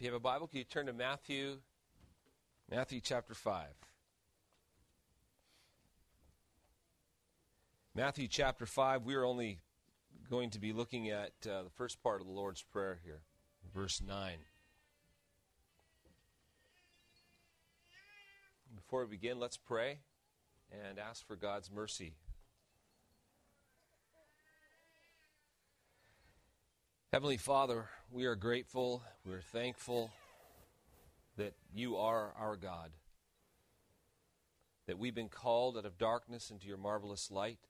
If you have a Bible, can you turn to Matthew, Matthew chapter 5. Matthew chapter 5, we are only going to be looking at uh, the first part of the Lord's Prayer here, verse 9. Before we begin, let's pray and ask for God's mercy. Heavenly Father, we are grateful, we are thankful that you are our God, that we've been called out of darkness into your marvelous light,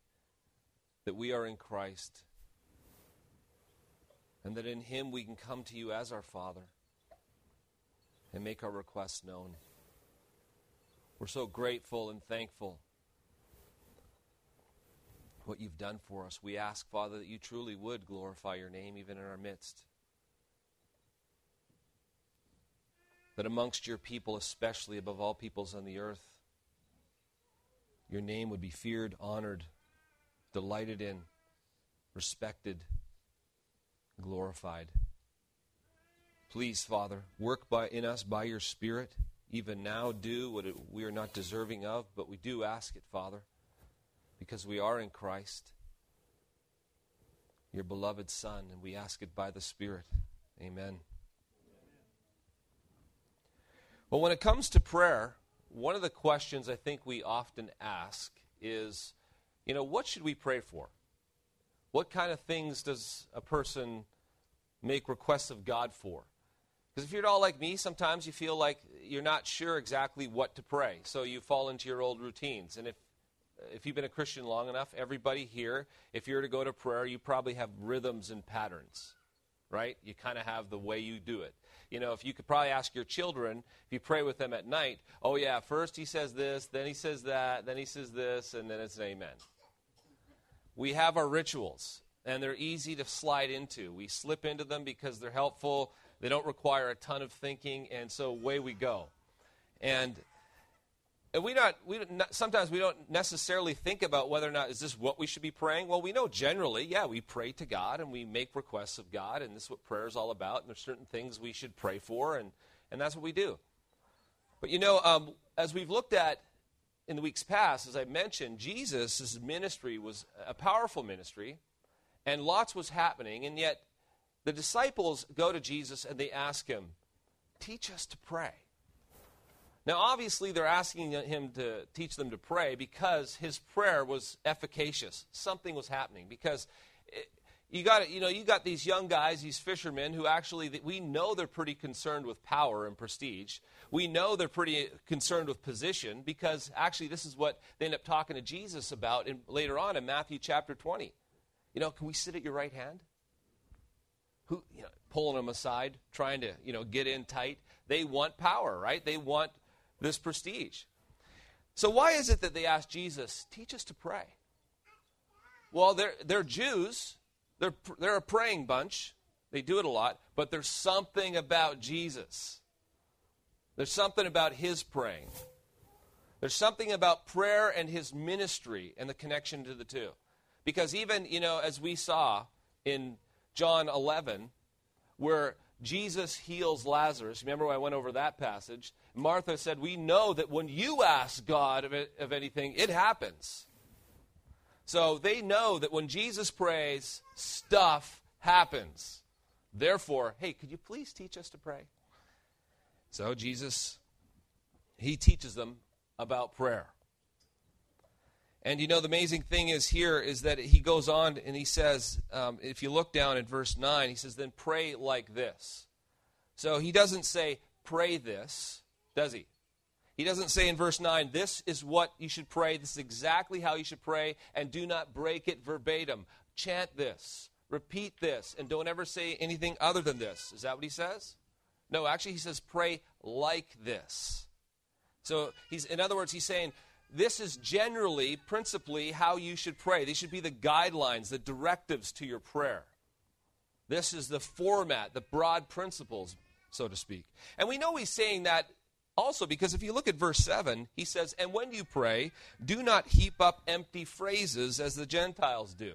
that we are in Christ, and that in Him we can come to you as our Father and make our requests known. We're so grateful and thankful what you've done for us. We ask, Father, that you truly would glorify your name even in our midst. That amongst your people, especially above all peoples on the earth, your name would be feared, honored, delighted in, respected, glorified. Please, Father, work by, in us by your Spirit even now do what it, we are not deserving of, but we do ask it, Father, because we are in Christ, your beloved Son, and we ask it by the Spirit. Amen. Well, when it comes to prayer, one of the questions I think we often ask is, you know, what should we pray for? What kind of things does a person make requests of God for? Because if you're at all like me, sometimes you feel like you're not sure exactly what to pray. So you fall into your old routines. And if, if you've been a Christian long enough, everybody here, if you're to go to prayer, you probably have rhythms and patterns, right? You kind of have the way you do it. You know, if you could probably ask your children, if you pray with them at night, oh, yeah, first he says this, then he says that, then he says this, and then it's an amen. We have our rituals, and they're easy to slide into. We slip into them because they're helpful they don't require a ton of thinking, and so away we go. And and we not we not, sometimes we don't necessarily think about whether or not is this what we should be praying. Well, we know generally, yeah, we pray to God and we make requests of God, and this is what prayer is all about. And there's certain things we should pray for, and and that's what we do. But you know, um, as we've looked at in the weeks past, as I mentioned, Jesus' ministry was a powerful ministry, and lots was happening, and yet the disciples go to Jesus and they ask him, Teach us to pray. Now, obviously, they're asking him to teach them to pray because his prayer was efficacious. Something was happening because it, you got you know you got these young guys, these fishermen who actually we know they're pretty concerned with power and prestige. We know they're pretty concerned with position because actually this is what they end up talking to Jesus about in, later on in Matthew chapter 20. You know, can we sit at your right hand? who, you know, pulling them aside, trying to, you know, get in tight. They want power, right? They want this prestige. So why is it that they ask Jesus, teach us to pray? Well, they're, they're Jews. They're, they're a praying bunch. They do it a lot. But there's something about Jesus. There's something about his praying. There's something about prayer and his ministry and the connection to the two. Because even, you know, as we saw in John 11, where Jesus heals Lazarus. Remember, I went over that passage. Martha said, We know that when you ask God of, of anything, it happens. So they know that when Jesus prays, stuff happens. Therefore, hey, could you please teach us to pray? So Jesus, he teaches them about prayer. And you know, the amazing thing is here is that he goes on and he says, um, if you look down at verse 9, he says, then pray like this. So he doesn't say, pray this, does he? He doesn't say in verse 9, this is what you should pray, this is exactly how you should pray, and do not break it verbatim. Chant this, repeat this, and don't ever say anything other than this. Is that what he says? No, actually, he says, pray like this. So he's, in other words, he's saying, this is generally, principally, how you should pray. These should be the guidelines, the directives to your prayer. This is the format, the broad principles, so to speak. And we know he's saying that also because if you look at verse 7, he says, And when you pray, do not heap up empty phrases as the Gentiles do.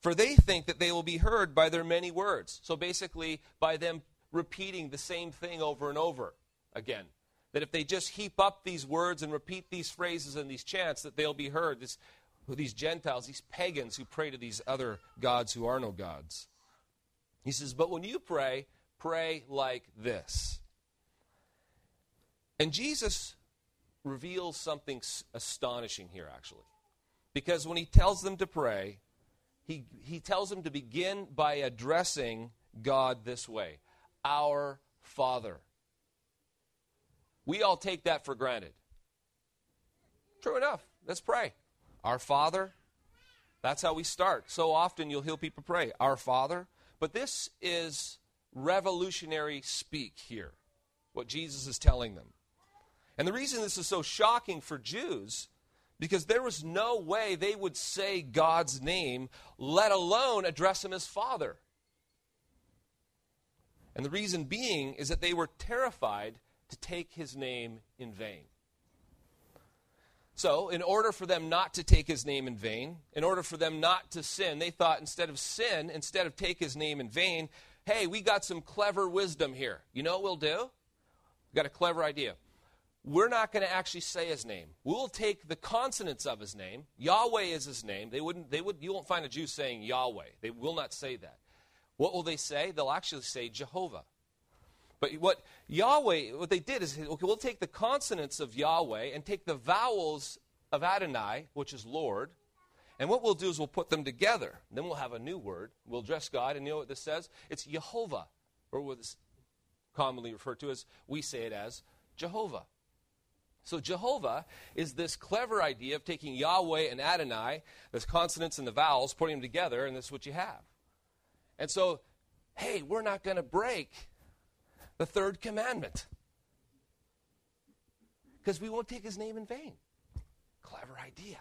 For they think that they will be heard by their many words. So basically, by them repeating the same thing over and over again. That if they just heap up these words and repeat these phrases and these chants, that they'll be heard. This, these Gentiles, these pagans who pray to these other gods who are no gods. He says, But when you pray, pray like this. And Jesus reveals something astonishing here, actually. Because when he tells them to pray, he, he tells them to begin by addressing God this way Our Father. We all take that for granted. True enough. Let's pray. Our Father. That's how we start. So often you'll hear people pray, Our Father. But this is revolutionary speak here, what Jesus is telling them. And the reason this is so shocking for Jews because there was no way they would say God's name, let alone address him as Father. And the reason being is that they were terrified to take his name in vain. So, in order for them not to take his name in vain, in order for them not to sin, they thought instead of sin, instead of take his name in vain, hey, we got some clever wisdom here. You know what we'll do? We got a clever idea we're not going to actually say his name. We'll take the consonants of his name. Yahweh is his name. They wouldn't, they would, you won't find a Jew saying Yahweh. They will not say that. What will they say? They'll actually say Jehovah. But what Yahweh, what they did is, okay, we'll take the consonants of Yahweh and take the vowels of Adonai, which is Lord, and what we'll do is we'll put them together. Then we'll have a new word. We'll address God, and you know what this says? It's Jehovah, or what is commonly referred to as, we say it as Jehovah. So Jehovah is this clever idea of taking Yahweh and Adonai, those consonants and the vowels, putting them together, and this is what you have. And so, hey, we're not going to break the third commandment because we won't take his name in vain. Clever idea.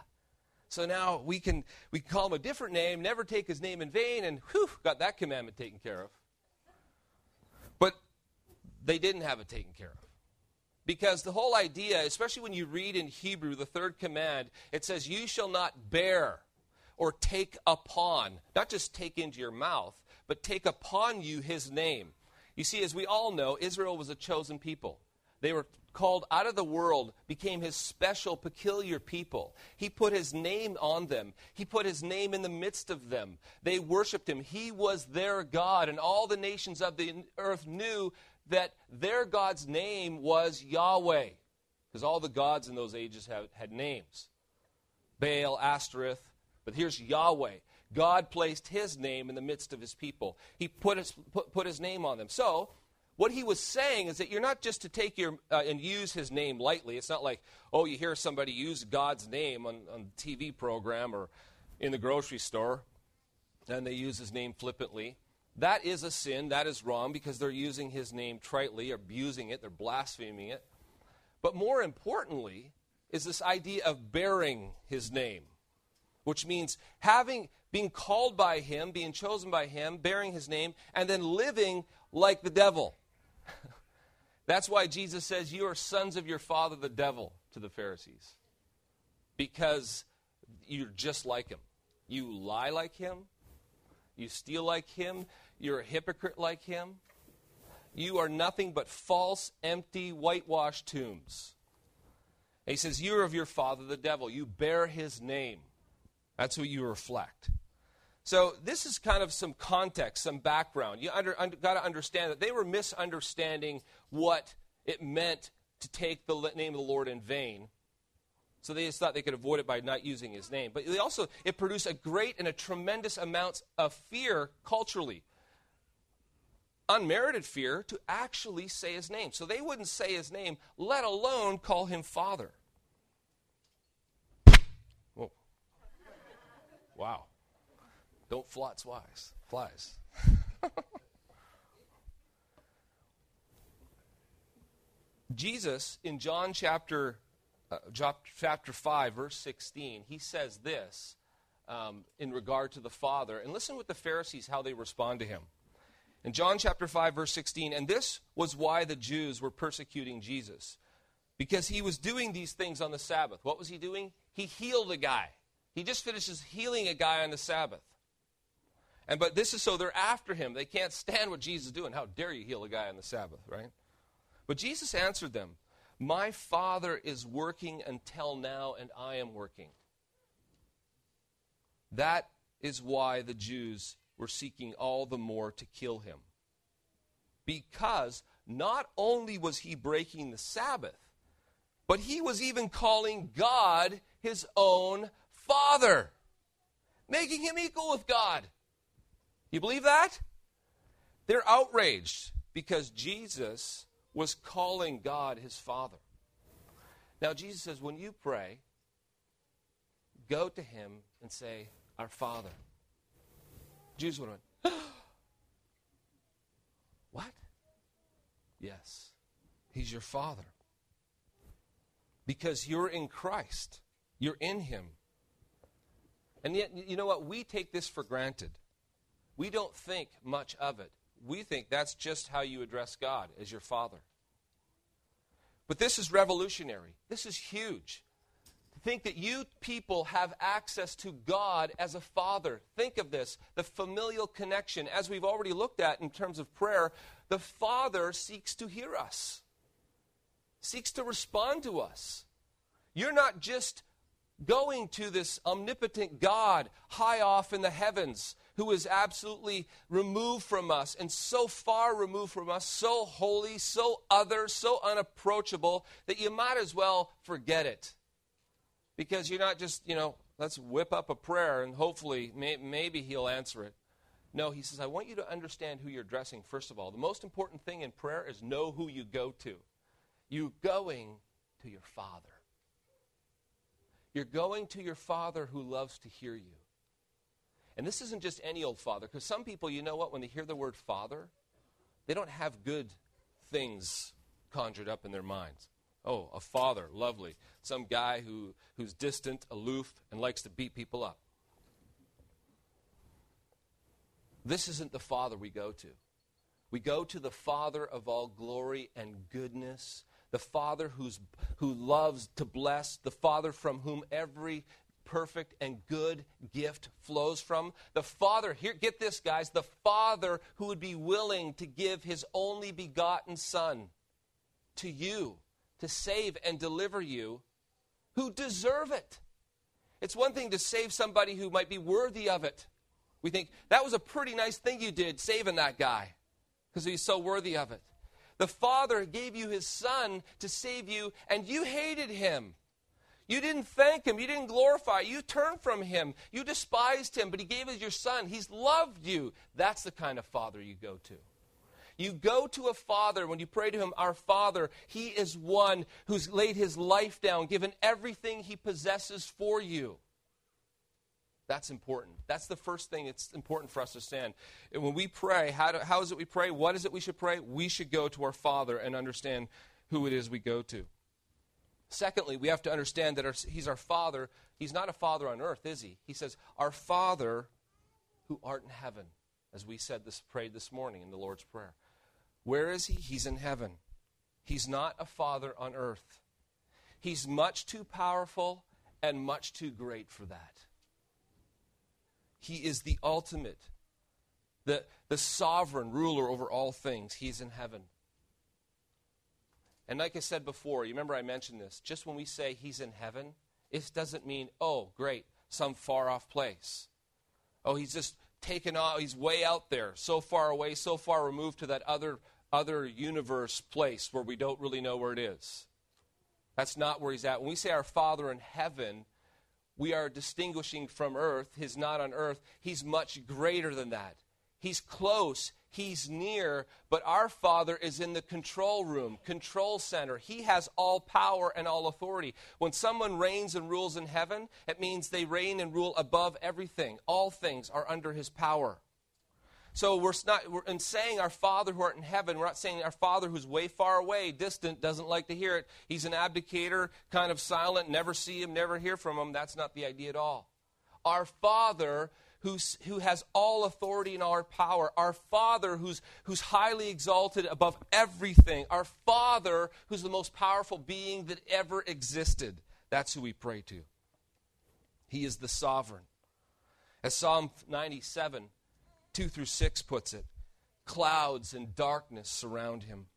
So now we can we can call him a different name, never take his name in vain, and whew, got that commandment taken care of. But they didn't have it taken care of. Because the whole idea, especially when you read in Hebrew the third command, it says, You shall not bear or take upon, not just take into your mouth, but take upon you his name. You see, as we all know, Israel was a chosen people. They were called out of the world, became his special, peculiar people. He put his name on them, he put his name in the midst of them. They worshiped him. He was their God, and all the nations of the earth knew that their God's name was Yahweh, because all the gods in those ages had, had names Baal, Ashtoreth, but here's Yahweh. God placed his name in the midst of his people. He put his, put, put his name on them. So, what he was saying is that you're not just to take your uh, and use his name lightly. It's not like, oh, you hear somebody use God's name on, on TV program or in the grocery store, and they use his name flippantly. That is a sin. That is wrong because they're using his name tritely, abusing it, they're blaspheming it. But more importantly, is this idea of bearing his name, which means having being called by him, being chosen by him, bearing his name, and then living like the devil. That's why Jesus says, You are sons of your father, the devil, to the Pharisees. Because you're just like him. You lie like him, you steal like him. You're a hypocrite like him. You are nothing but false, empty, whitewashed tombs. And he says, You're of your father, the devil. You bear his name. That's what you reflect. So, this is kind of some context, some background. You under, under, got to understand that they were misunderstanding what it meant to take the name of the Lord in vain so they just thought they could avoid it by not using his name. But they also, it produced a great and a tremendous amount of fear culturally. Unmerited fear to actually say his name. So they wouldn't say his name, let alone call him father. Whoa. Wow. Don't flots wise. Flies. Jesus in John chapter uh, chapter 5, verse 16, he says this um, in regard to the Father. And listen with the Pharisees, how they respond to him. In John chapter 5, verse 16, and this was why the Jews were persecuting Jesus. Because he was doing these things on the Sabbath. What was he doing? He healed a guy. He just finishes healing a guy on the Sabbath. And but this is so they're after him. They can't stand what Jesus is doing. How dare you heal a guy on the Sabbath, right? But Jesus answered them, My Father is working until now, and I am working. That is why the Jews were seeking all the more to kill him. Because not only was he breaking the Sabbath, but he was even calling God his own Father, making him equal with God. You believe that? They're outraged because Jesus was calling God his Father. Now, Jesus says, when you pray, go to him and say, Our Father. Jews would have went, What? Yes, he's your Father. Because you're in Christ, you're in him. And yet, you know what? We take this for granted. We don't think much of it. We think that's just how you address God as your Father. But this is revolutionary. This is huge. To think that you people have access to God as a Father. Think of this the familial connection. As we've already looked at in terms of prayer, the Father seeks to hear us, seeks to respond to us. You're not just going to this omnipotent God high off in the heavens who is absolutely removed from us and so far removed from us, so holy, so other, so unapproachable that you might as well forget it. Because you're not just, you know, let's whip up a prayer and hopefully may, maybe he'll answer it. No, he says, I want you to understand who you're addressing, first of all. The most important thing in prayer is know who you go to. You're going to your Father. You're going to your Father who loves to hear you. And this isn't just any old father, because some people, you know what, when they hear the word father, they don't have good things conjured up in their minds. Oh, a father, lovely. Some guy who, who's distant, aloof, and likes to beat people up. This isn't the Father we go to. We go to the Father of all glory and goodness, the Father who's, who loves to bless, the Father from whom every perfect and good gift flows from. The Father, here, get this, guys, the Father who would be willing to give his only begotten Son to you to save and deliver you who deserve it. It's one thing to save somebody who might be worthy of it. We think, that was a pretty nice thing you did, saving that guy, because he's so worthy of it. The Father gave you his Son to save you, and you hated him. You didn't thank him. You didn't glorify. You turned from him. You despised him, but he gave us your son. He's loved you. That's the kind of father you go to. You go to a father when you pray to him, Our Father. He is one who's laid his life down, given everything he possesses for you. That's important. That's the first thing it's important for us to understand. And when we pray, how, do, how is it we pray? What is it we should pray? We should go to our Father and understand who it is we go to. Secondly, we have to understand that our, He's our Father. He's not a Father on earth, is He? He says, Our Father who art in heaven, as we said this, prayed this morning in the Lord's Prayer. Where is He? He's in heaven. He's not a Father on earth. He's much too powerful and much too great for that. He is the ultimate, the, the sovereign ruler over all things. He's in heaven. And like I said before, you remember I mentioned this, just when we say he's in heaven, it doesn't mean, oh, great, some far off place. Oh, he's just taken off, he's way out there, so far away, so far removed to that other, other universe place where we don't really know where it is. That's not where he's at. When we say our Father in heaven, we are distinguishing from earth. He's not on earth. He's much greater than that. He's close. He's near, but our Father is in the control room, control center. He has all power and all authority. When someone reigns and rules in heaven, it means they reign and rule above everything. All things are under his power. So we're not we're, in saying our Father who art in heaven, we're not saying our Father who's way far away, distant, doesn't like to hear it. He's an abdicator, kind of silent, never see him, never hear from him. That's not the idea at all. Our Father who's, who has all authority and all power, our Father who's, who's highly exalted above everything, our Father who's the most powerful being that ever existed. That's who we pray to. He is the sovereign. As Psalm 97 2 through 6 puts it. Clouds and darkness surround him.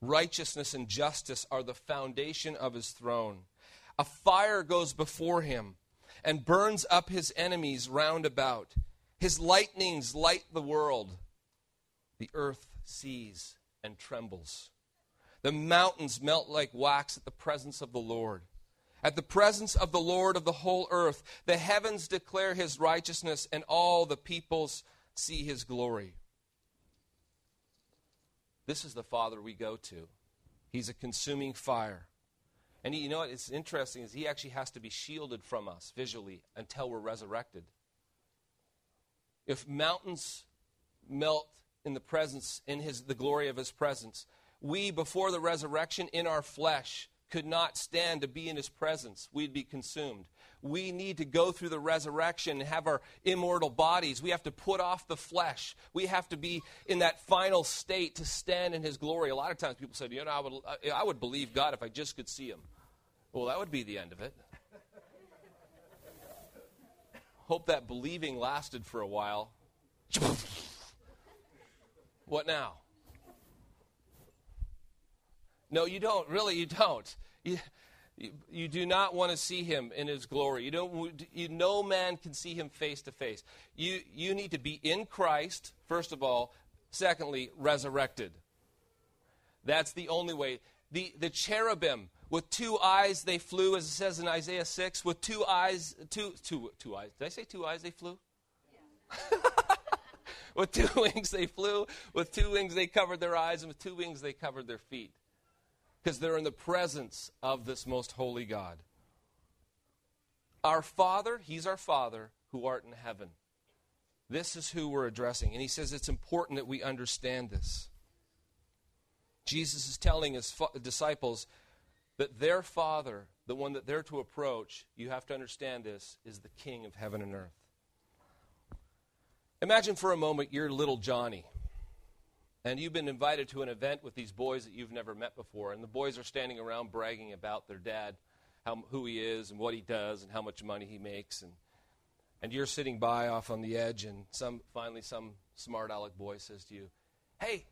Righteousness and justice are the foundation of his throne. A fire goes before him and burns up his enemies round about. His lightnings light the world. The earth sees and trembles. The mountains melt like wax at the presence of the Lord. At the presence of the Lord of the whole earth, the heavens declare his righteousness, and all the peoples see his glory. This is the Father we go to. He's a consuming fire. And he, you know what? It's interesting is he actually has to be shielded from us visually until we're resurrected. If mountains melt in the presence, in his, the glory of his presence, we, before the resurrection, in our flesh, could not stand to be in his presence. We'd be consumed. We need to go through the resurrection and have our immortal bodies. We have to put off the flesh. We have to be in that final state to stand in his glory. A lot of times people say, you know, I would, I would believe God if I just could see him. Well, that would be the end of it. Hope that believing lasted for a while. what now? No, you don't. Really, you don't. You, you, you, do not want to see him in his glory. You don't. You, no man can see him face to face. You you need to be in Christ first of all. Secondly, resurrected. That's the only way. The the cherubim with two eyes they flew, as it says in Isaiah six. With two eyes, two two two eyes. Did I say two eyes they flew? Yeah. with two wings they flew. With two wings they covered their eyes, and with two wings they covered their feet because they're in the presence of this most holy God. Our Father, He's our Father who art in heaven. This is who we're addressing. And He says it's important that we understand this. Jesus is telling His disciples that their Father, the one that they're to approach, you have to understand this, is the King of heaven and earth. Imagine for a moment you're little Johnny and you've been invited to an event with these boys that you've never met before, and the boys are standing around bragging about their dad, how, who he is, and what he does, and how much money he makes, and and you're sitting by off on the edge, and some finally some smart aleck boy says to you, "Hey,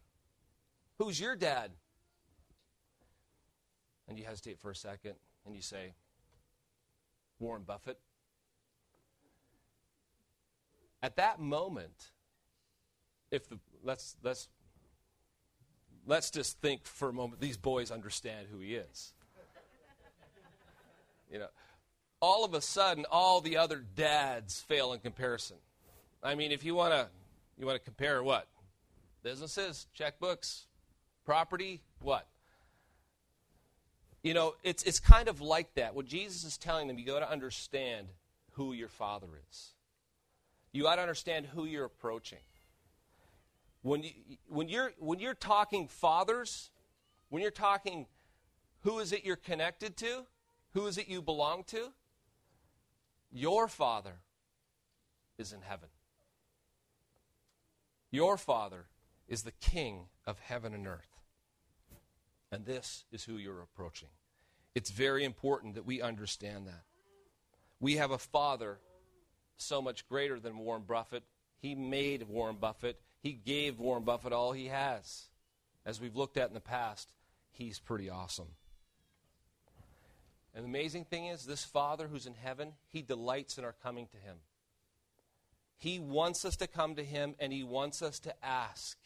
who's your dad?" And you hesitate for a second, and you say, "Warren Buffett." At that moment, if the let's let's let's just think for a moment these boys understand who he is. You know, all of a sudden, all the other dads fail in comparison. I mean, if you want to, you want to compare what? Businesses, checkbooks, property, what? You know, it's, it's kind of like that. What Jesus is telling them, you got to understand who your father is. You got to understand who you're approaching. When, you, when, you're, when you're talking fathers, when you're talking who is it you're connected to, who is it you belong to, your father is in heaven. Your father is the king of heaven and earth. And this is who you're approaching. It's very important that we understand that. We have a father so much greater than Warren Buffett. He made Warren Buffett. He gave Warren Buffett all he has. As we've looked at in the past, he's pretty awesome. And the amazing thing is, this Father who's in heaven, he delights in our coming to him. He wants us to come to him and he wants us to ask.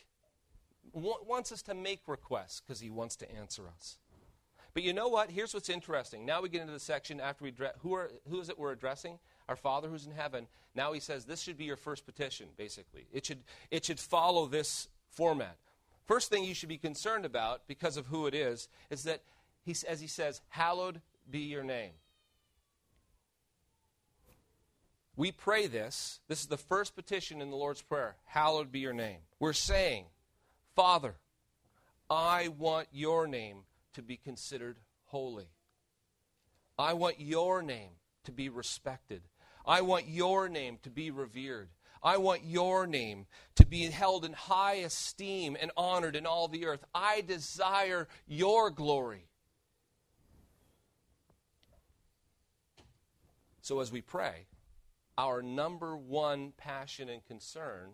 Wants us to make requests because he wants to answer us. But you know what? Here's what's interesting. Now we get into the section after we address who, are, who is it we're addressing? Our Father who's in heaven. Now he says this should be your first petition, basically. It should, it should follow this format. First thing you should be concerned about, because of who it is, is that, he, as he says, hallowed be your name. We pray this. This is the first petition in the Lord's Prayer. Hallowed be your name. We're saying, Father, I want your name to be considered holy. I want your name to be respected. I want your name to be revered. I want your name to be held in high esteem and honored in all the earth. I desire your glory. So, as we pray, our number one passion and concern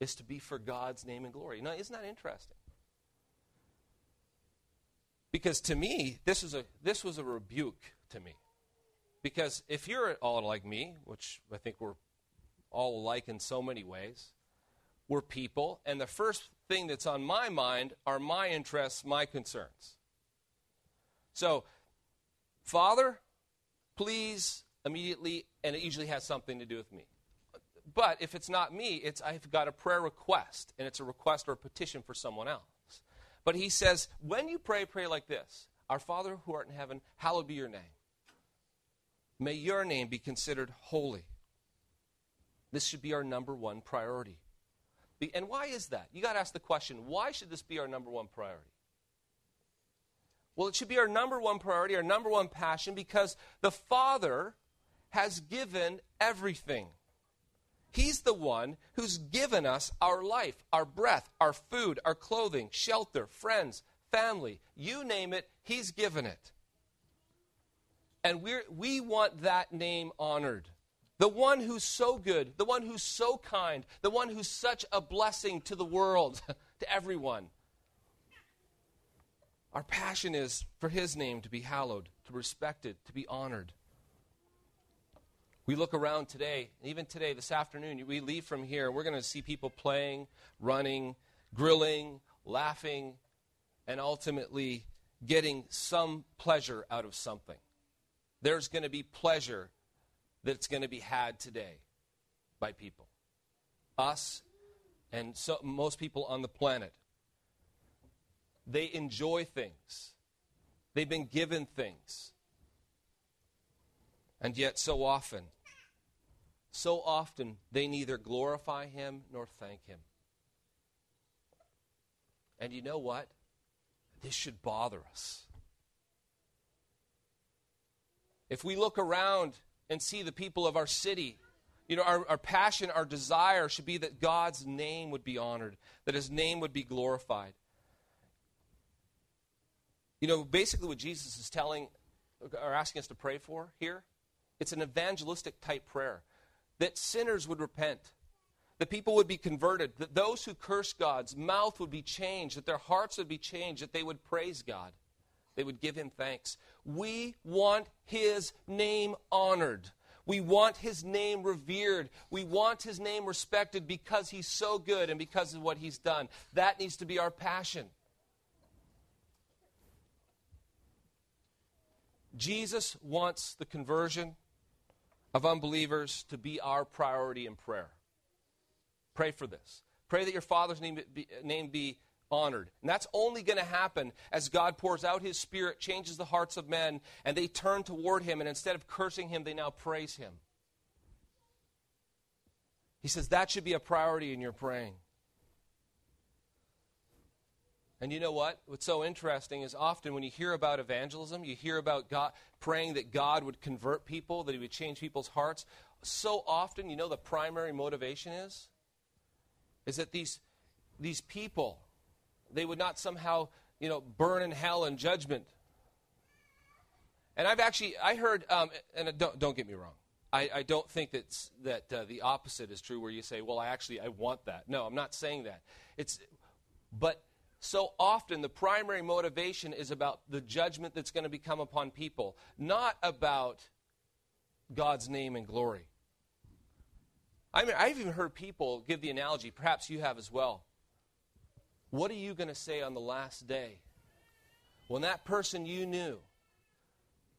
is to be for God's name and glory. Now, isn't that interesting? Because to me, this, is a, this was a rebuke to me. Because if you're all like me, which I think we're all alike in so many ways, we're people, and the first thing that's on my mind are my interests, my concerns. So, Father, please immediately, and it usually has something to do with me. But if it's not me, it's I've got a prayer request, and it's a request or a petition for someone else. But he says, when you pray, pray like this Our Father who art in heaven, hallowed be your name. May your name be considered holy. This should be our number one priority. And why is that? You got to ask the question why should this be our number one priority? Well, it should be our number one priority, our number one passion, because the Father has given everything. He's the one who's given us our life, our breath, our food, our clothing, shelter, friends, family. You name it, He's given it. And we we want that name honored. The one who's so good, the one who's so kind, the one who's such a blessing to the world, to everyone. Our passion is for His name to be hallowed, to be respected, to be honored. We look around today, even today, this afternoon, we leave from here, we're going to see people playing, running, grilling, laughing, and ultimately getting some pleasure out of something. There's going to be pleasure that's going to be had today by people. Us and so, most people on the planet. They enjoy things, they've been given things. And yet, so often, so often, they neither glorify Him nor thank Him. And you know what? This should bother us. If we look around and see the people of our city, you know, our, our passion, our desire should be that God's name would be honored, that His name would be glorified. You know, basically what Jesus is telling or asking us to pray for here it's an evangelistic type prayer that sinners would repent, that people would be converted, that those who curse God's mouth would be changed, that their hearts would be changed, that they would praise God, they would give Him thanks. We want His name honored. We want His name revered. We want His name respected because He's so good and because of what He's done. That needs to be our passion. Jesus wants the conversion of unbelievers to be our priority in prayer. Pray for this. Pray that your Father's name be, name be honored. And that's only going to happen as God pours out His Spirit, changes the hearts of men, and they turn toward Him, and instead of cursing Him, they now praise Him. He says that should be a priority in your praying. And you know what? What's so interesting is often when you hear about evangelism, you hear about God praying that God would convert people, that He would change people's hearts. So often, you know, the primary motivation is is that these these people they would not somehow you know burn in hell and judgment. And I've actually I heard, um, and don't don't get me wrong. I, I don't think that's, that uh, the opposite is true, where you say, "Well, I actually I want that." No, I'm not saying that. It's, but so often the primary motivation is about the judgment that's going to become upon people, not about God's name and glory. I mean, I've even heard people give the analogy, perhaps you have as well. What are you going to say on the last day when that person you knew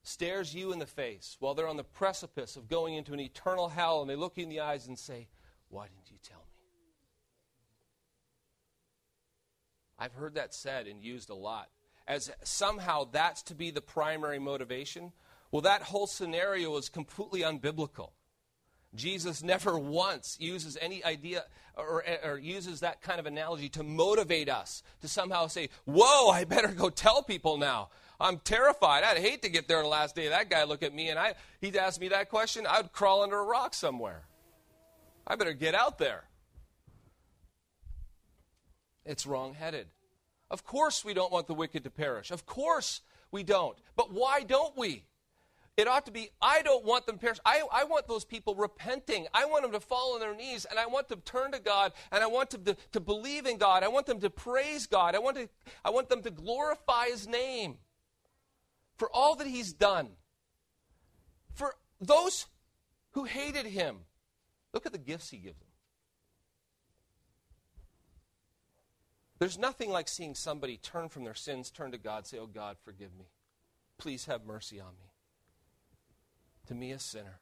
stares you in the face while they're on the precipice of going into an eternal hell and they look you in the eyes and say, Why didn't you tell me? I've heard that said and used a lot. As somehow that's to be the primary motivation. Well, that whole scenario is completely unbiblical. Jesus never once uses any idea or, or, uses that kind of analogy to motivate us to somehow say, Whoa, I better go tell people now. I'm terrified. I'd hate to get there the last day. That guy look at me and I, he'd ask me that question. I'd crawl under a rock somewhere. I better get out there. It's wrong-headed. Of course we don't want the wicked to perish. Of course we don't. But why don't we? It ought to be, I don't want them perish. I, I want those people repenting. I want them to fall on their knees, and I want them to turn to God, and I want them to, to believe in God. I want them to praise God. I want, to, I want them to glorify His name for all that He's done. For those who hated Him, look at the gifts He gives them. There's nothing like seeing somebody turn from their sins, turn to God, say, Oh God, forgive me. Please have mercy on me. To me, a sinner.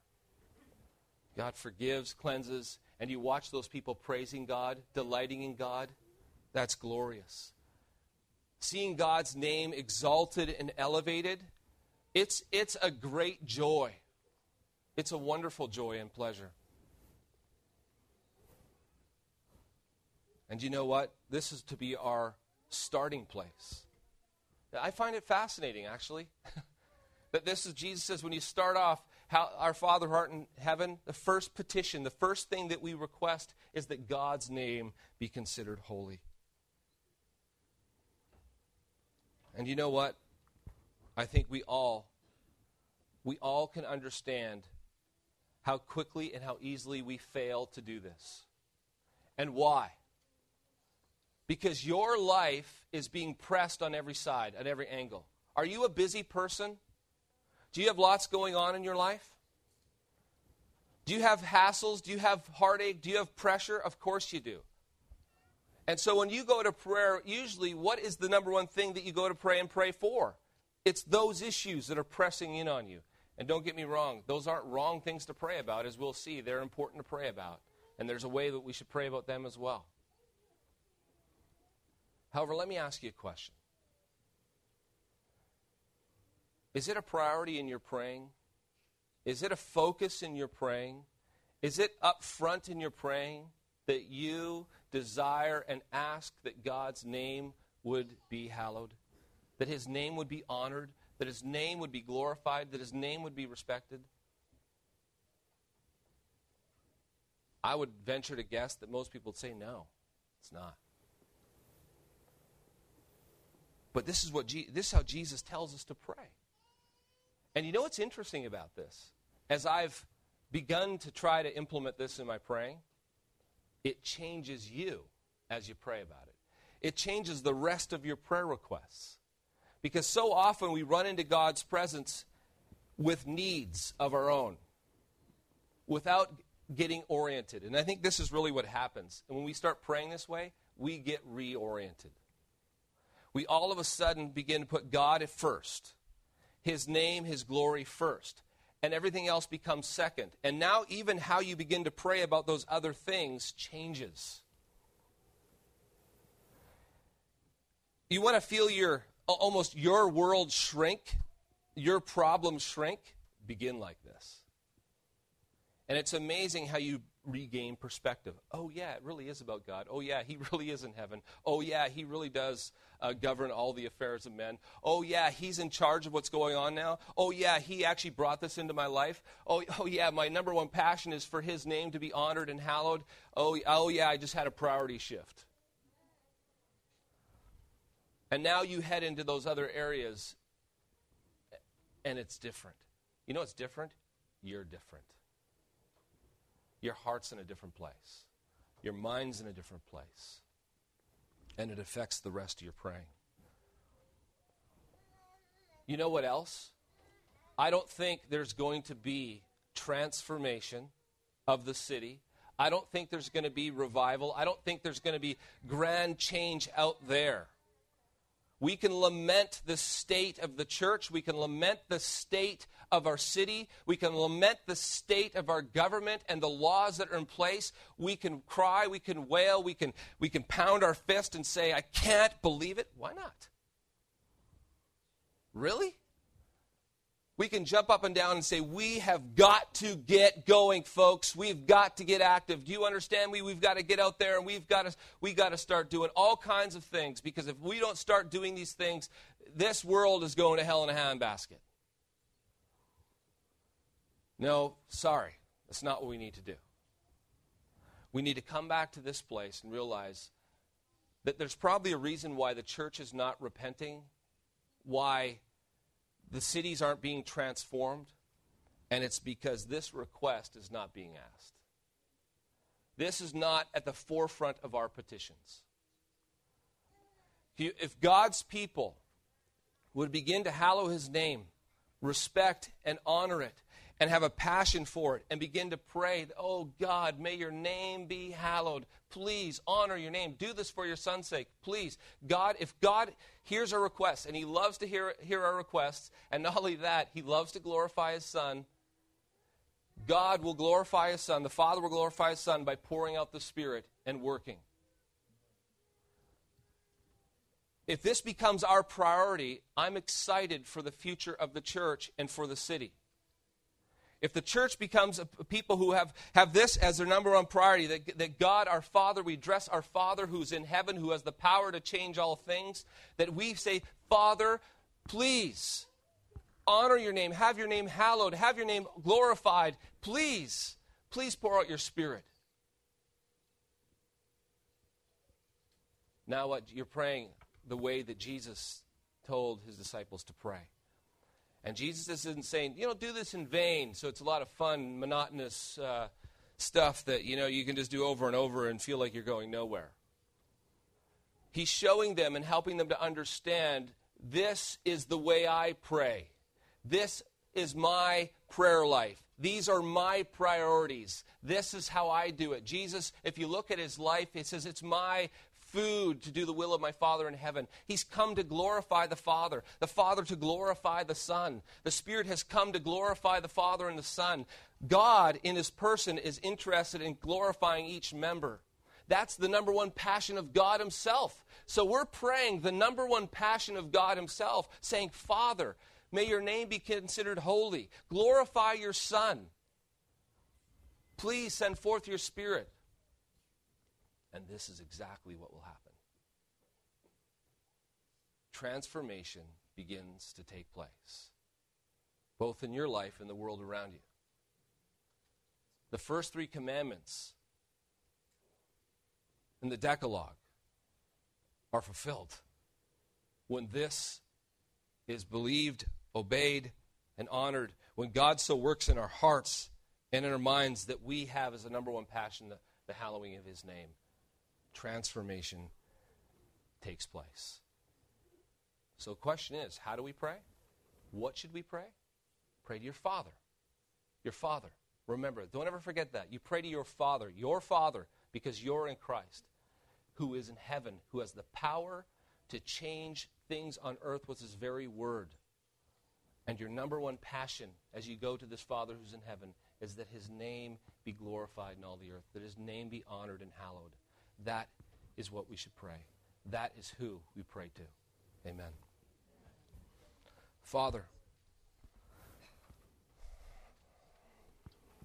God forgives, cleanses, and you watch those people praising God, delighting in God. That's glorious. Seeing God's name exalted and elevated, it's, it's a great joy. It's a wonderful joy and pleasure. And you know what? This is to be our starting place. I find it fascinating, actually, that this is Jesus says when you start off, how, our Father who art in heaven, the first petition, the first thing that we request is that God's name be considered holy. And you know what? I think we all we all can understand how quickly and how easily we fail to do this. And why? because your life is being pressed on every side, at every angle. Are you a busy person? Do you have lots going on in your life? Do you have hassles? Do you have heartache? Do you have pressure? Of course you do. And so when you go to prayer, usually what is the number one thing that you go to pray and pray for? It's those issues that are pressing in on you. And don't get me wrong, those aren't wrong things to pray about, as we'll see. They're important to pray about. And there's a way that we should pray about them as well. However, let me ask you a question Is it a priority in your praying? Is it a focus in your praying? Is it up front in your praying that you desire and ask that God's name would be hallowed? That his name would be honored? That his name would be glorified? That his name would be respected? I would venture to guess that most people would say no, it's not. But this is what Je- this is how Jesus tells us to pray. And you know what's interesting about this? As I've begun to try to implement this in my praying, it changes you as you pray about it. It changes the rest of your prayer requests. Because so often we run into God's presence with needs of our own without getting oriented. And I think this is really what happens. And when we start praying this way, we get reoriented we all of a sudden begin to put God at first, His name, His glory first, and everything else becomes second. And now, even how you begin to pray about those other things changes. You want to feel your almost your world shrink, your problems shrink? Begin like this. And it's amazing how you regain perspective. Oh, yeah, it really is about God. Oh, yeah, He really is in heaven. Oh, yeah, He really does uh, govern all the affairs of men. Oh, yeah, He's in charge of what's going on now. Oh, yeah, He actually brought this into my life. Oh, oh yeah, my number one passion is for His name to be honored and hallowed. Oh, oh yeah, I just had a priority shift. And now you head into those other areas, and it's different. You know what's different? You're different your heart's in a different place. Your mind's in a different place. And it affects the rest of your praying. You know what else? I don't think there's going to be transformation of the city. I don't think there's going to be revival. I don't think there's going to be grand change out there we can lament the state of the church. We can lament the state of our city. We can lament the state of our government and the laws that are in place. We can cry, we can wail, we can, we can pound our fist and say, I can't believe it. Why not? Really? we can jump up and down and say, We have got to get going, folks. We've got to get active. Do you understand me? We've got to get out there and we've got to, we've got to start doing all kinds of things because if we don't start doing these things, this world is going to hell in a handbasket. No, sorry. That's not what we need to do. We need to come back to this place and realize that there's probably a reason why the church is not repenting, why the cities aren't being transformed. And it's because this request is not being asked. This is not at the forefront of our petitions. If God's people would begin to hallow his name, respect and honor it, and have a passion for it, and begin to pray, Oh God, may your name be hallowed. Please honor your name. Do this for your son's sake. Please. God, if God hears our requests, and he loves to hear, hear our requests, and not only that, he loves to glorify his son, God will glorify his son. The Father will glorify his son by pouring out the Spirit and working. If this becomes our priority, I'm excited for the future of the church and for the city. If the church becomes a, people who have, have this as their number one priority, that, that God, our Father, we dress our Father who's in heaven, who has the power to change all things, that we say, Father, please honor your name, have your name hallowed, have your name glorified. Please, please pour out your Spirit. Now, what you're praying the way that Jesus told his disciples to pray. And Jesus isn't saying, you know, do this in vain. So it's a lot of fun, monotonous uh, stuff that, you know, you can just do over and over and feel like you're going nowhere. He's showing them and helping them to understand this is the way I pray. This is my prayer life. These are my priorities. This is how I do it. Jesus, if you look at his life, he says, It's my food to do the will of my Father in heaven. He's come to glorify the Father, the Father to glorify the Son. The Spirit has come to glorify the Father and the Son. God, in His person, is interested in glorifying each member. That's the number one passion of God Himself. So we're praying the number one passion of God Himself, saying, Father, may your name be considered holy. Glorify your Son. Please send forth your Spirit. And this is exactly what will happen. Transformation begins to take place, both in your life and the world around you. The first three commandments in the Decalogue are fulfilled when this is believed, obeyed, and honored, when God so works in our hearts and in our minds that we have as a number one passion the, the hallowing of His name transformation takes place. So the question is how do we pray? What should we pray? Pray to your Father. Your Father. Remember, don't ever forget that. You pray to your Father, your Father, because you're in Christ, who is in heaven, who has the power to change things on earth with his very word. And your number one passion as you go to this Father who's in heaven is that his name be glorified in all the earth, that his name be honored and hallowed. That is what we should pray. That is who we pray to. Amen. Father,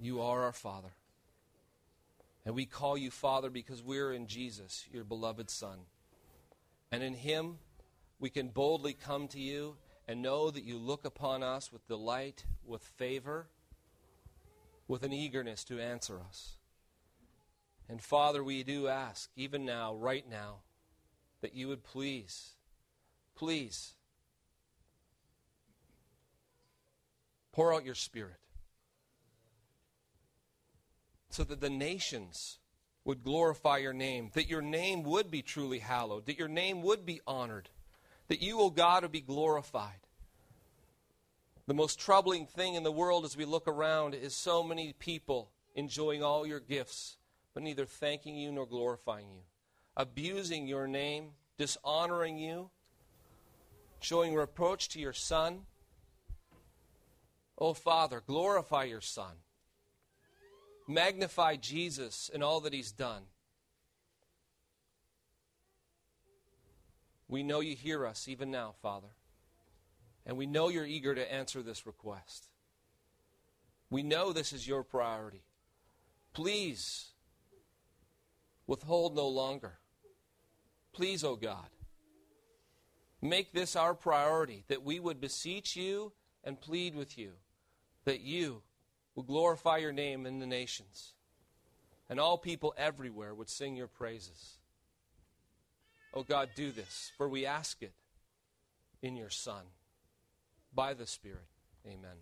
you are our Father. And we call you Father because we're in Jesus, your beloved Son. And in Him, we can boldly come to you and know that you look upon us with delight, with favor, with an eagerness to answer us. And Father, we do ask, even now, right now, that you would please, please pour out your Spirit so that the nations would glorify your name, that your name would be truly hallowed, that your name would be honored, that you, O oh God, would be glorified. The most troubling thing in the world as we look around is so many people enjoying all your gifts but neither thanking you nor glorifying you, abusing your name, dishonoring you, showing reproach to your Son. Oh, Father, glorify your Son. Magnify Jesus and all that He's done. We know you hear us even now, Father. And we know you're eager to answer this request. We know this is your priority. Please withhold no longer. Please, O oh God, make this our priority that we would beseech you and plead with you that you will glorify your name in the nations and all people everywhere would sing your praises. Oh God, do this, for we ask it in your Son, by the Spirit. Amen.